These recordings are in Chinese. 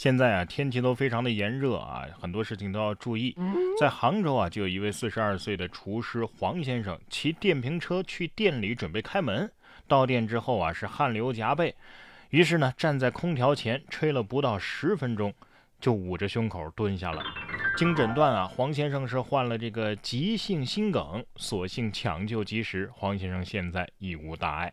现在啊，天气都非常的炎热啊，很多事情都要注意。在杭州啊，就有一位四十二岁的厨师黄先生，骑电瓶车去店里准备开门，到店之后啊，是汗流浃背，于是呢，站在空调前吹了不到十分钟，就捂着胸口蹲下了。经诊断啊，黄先生是患了这个急性心梗，所幸抢救及时，黄先生现在已无大碍。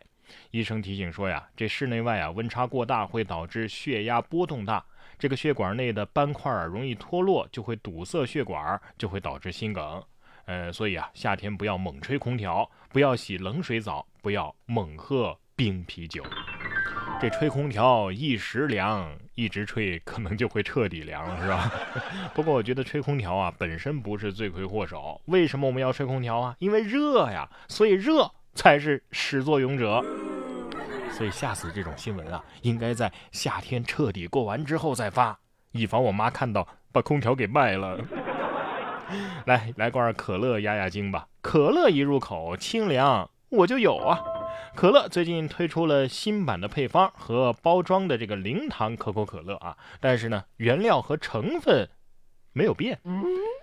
医生提醒说呀，这室内外啊温差过大会导致血压波动大，这个血管内的斑块啊容易脱落，就会堵塞血管，就会导致心梗。呃，所以啊，夏天不要猛吹空调，不要洗冷水澡，不要猛喝冰啤酒。这吹空调一时凉，一直吹可能就会彻底凉，是吧？不过我觉得吹空调啊本身不是罪魁祸首。为什么我们要吹空调啊？因为热呀，所以热才是始作俑者。所以下次这种新闻啊，应该在夏天彻底过完之后再发，以防我妈看到把空调给卖了。来来罐可乐压压惊吧，可乐一入口清凉，我就有啊。可乐最近推出了新版的配方和包装的这个零糖可口可乐啊，但是呢，原料和成分没有变。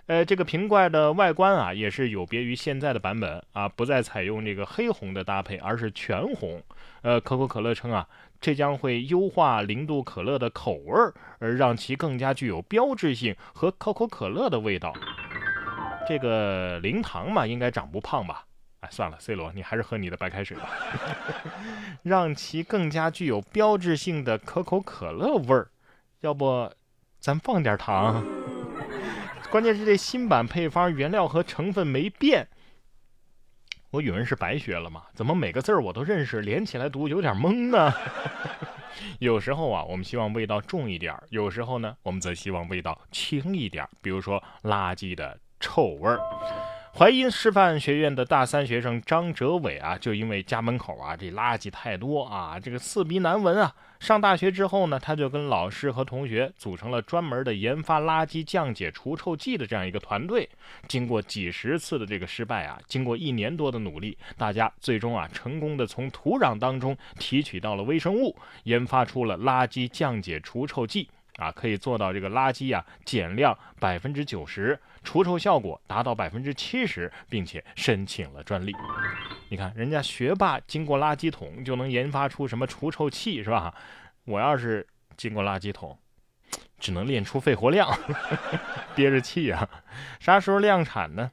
呃，这个瓶盖的外观啊，也是有别于现在的版本啊，不再采用这个黑红的搭配，而是全红。呃，可口可乐称啊，这将会优化零度可乐的口味儿，而让其更加具有标志性和可口可乐的味道。这个零糖嘛，应该长不胖吧？哎算了，C 罗，你还是喝你的白开水吧，让其更加具有标志性的可口可乐味儿。要不，咱放点糖。关键是这新版配方原料和成分没变。我语文是白学了吗？怎么每个字儿我都认识，连起来读有点懵呢？有时候啊，我们希望味道重一点；有时候呢，我们则希望味道轻一点。比如说垃圾的臭味儿。淮阴师范学院的大三学生张哲伟啊，就因为家门口啊这垃圾太多啊，这个刺鼻难闻啊。上大学之后呢，他就跟老师和同学组成了专门的研发垃圾降解除臭剂的这样一个团队。经过几十次的这个失败啊，经过一年多的努力，大家最终啊成功的从土壤当中提取到了微生物，研发出了垃圾降解除臭剂。啊，可以做到这个垃圾啊减量百分之九十，除臭效果达到百分之七十，并且申请了专利。你看，人家学霸经过垃圾桶就能研发出什么除臭器，是吧？我要是经过垃圾桶，只能练出肺活量，憋着气啊。啥时候量产呢？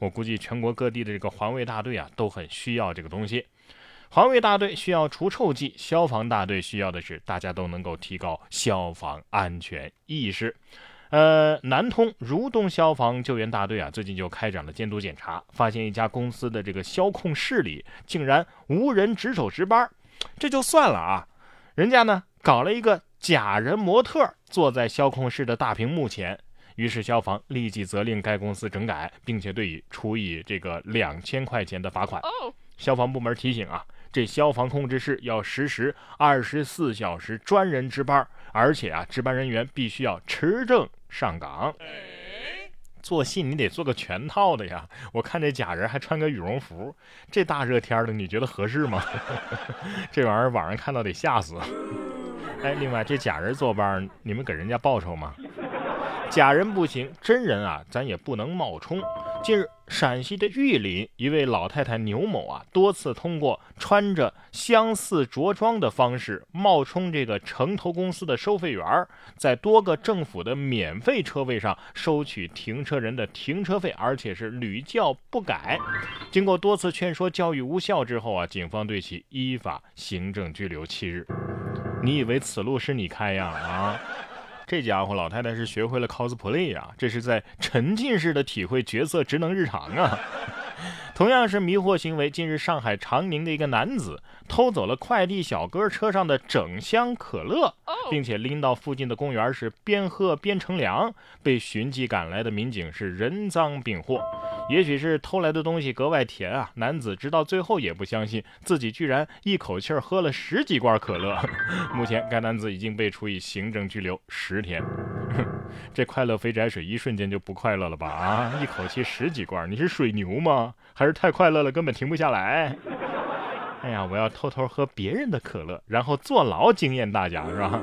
我估计全国各地的这个环卫大队啊都很需要这个东西。环卫大队需要除臭剂，消防大队需要的是大家都能够提高消防安全意识。呃，南通如东消防救援大队啊，最近就开展了监督检查，发现一家公司的这个消控室里竟然无人值守值班，这就算了啊，人家呢搞了一个假人模特坐在消控室的大屏幕前，于是消防立即责令该公司整改，并且对以处以这个两千块钱的罚款。消防部门提醒啊。这消防控制室要实时二十四小时专人值班，而且啊，值班人员必须要持证上岗。做戏你得做个全套的呀！我看这假人还穿个羽绒服，这大热天的，你觉得合适吗？这玩意儿网上看到得吓死。哎，另外这假人坐班，你们给人家报酬吗？假人不行，真人啊，咱也不能冒充。近日，陕西的玉林一位老太太牛某啊，多次通过穿着相似着装的方式冒充这个城投公司的收费员，在多个政府的免费车位上收取停车人的停车费，而且是屡教不改。经过多次劝说教育无效之后啊，警方对其依法行政拘留七日。你以为此路是你开呀？啊！这家伙老太太是学会了 cosplay 啊，这是在沉浸式的体会角色职能日常啊。同样是迷惑行为，近日上海长宁的一个男子偷走了快递小哥车上的整箱可乐，并且拎到附近的公园是边喝边乘凉，被寻迹赶来的民警是人赃并获。也许是偷来的东西格外甜啊，男子直到最后也不相信自己居然一口气儿喝了十几罐可乐。目前该男子已经被处以行政拘留十天。这快乐肥宅水一瞬间就不快乐了吧？啊，一口气十几罐，你是水牛吗？还是太快乐了，根本停不下来？哎呀，我要偷偷喝别人的可乐，然后坐牢惊艳大家，是吧？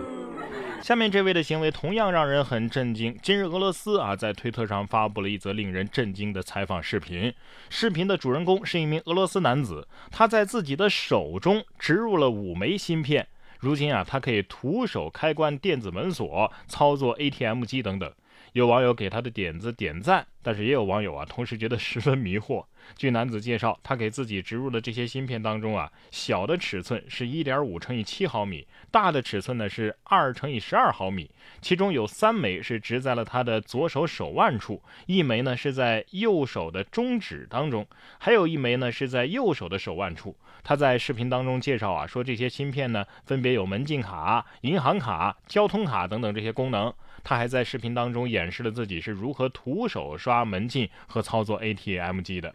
下面这位的行为同样让人很震惊。今日俄罗斯啊，在推特上发布了一则令人震惊的采访视频。视频的主人公是一名俄罗斯男子，他在自己的手中植入了五枚芯片。如今啊，他可以徒手开关电子门锁、操作 ATM 机等等。有网友给他的点子点赞，但是也有网友啊，同时觉得十分迷惑。据男子介绍，他给自己植入的这些芯片当中啊，小的尺寸是1.5乘以7毫米，大的尺寸呢是2乘以12毫米。其中有三枚是植在了他的左手手腕处，一枚呢是在右手的中指当中，还有一枚呢是在右手的手腕处。他在视频当中介绍啊，说这些芯片呢分别有门禁卡、银行卡、交通卡等等这些功能。他还在视频当中演示了自己是如何徒手刷门禁和操作 ATM 机的。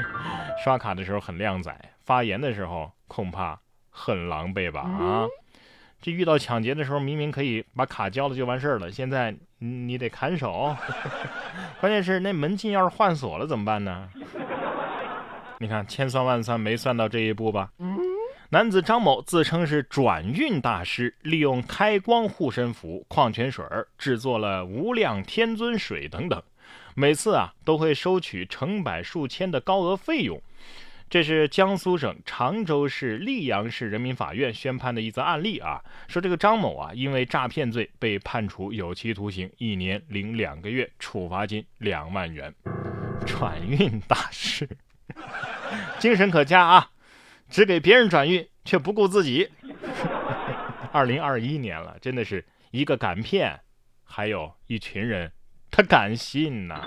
刷卡的时候很靓仔，发言的时候恐怕很狼狈吧？啊，这遇到抢劫的时候，明明可以把卡交了就完事儿了，现在你得砍手。关键是那门禁要是换锁了怎么办呢？你看千算万算没算到这一步吧？男子张某自称是转运大师，利用开光护身符、矿泉水制作了无量天尊水等等，每次啊都会收取成百数千的高额费用。这是江苏省常州市溧阳市人民法院宣判的一则案例啊，说这个张某啊因为诈骗罪被判处有期徒刑一年零两个月，处罚金两万元。转运大师，精神可嘉啊！只给别人转运，却不顾自己。二零二一年了，真的是一个敢骗，还有一群人他敢信呐。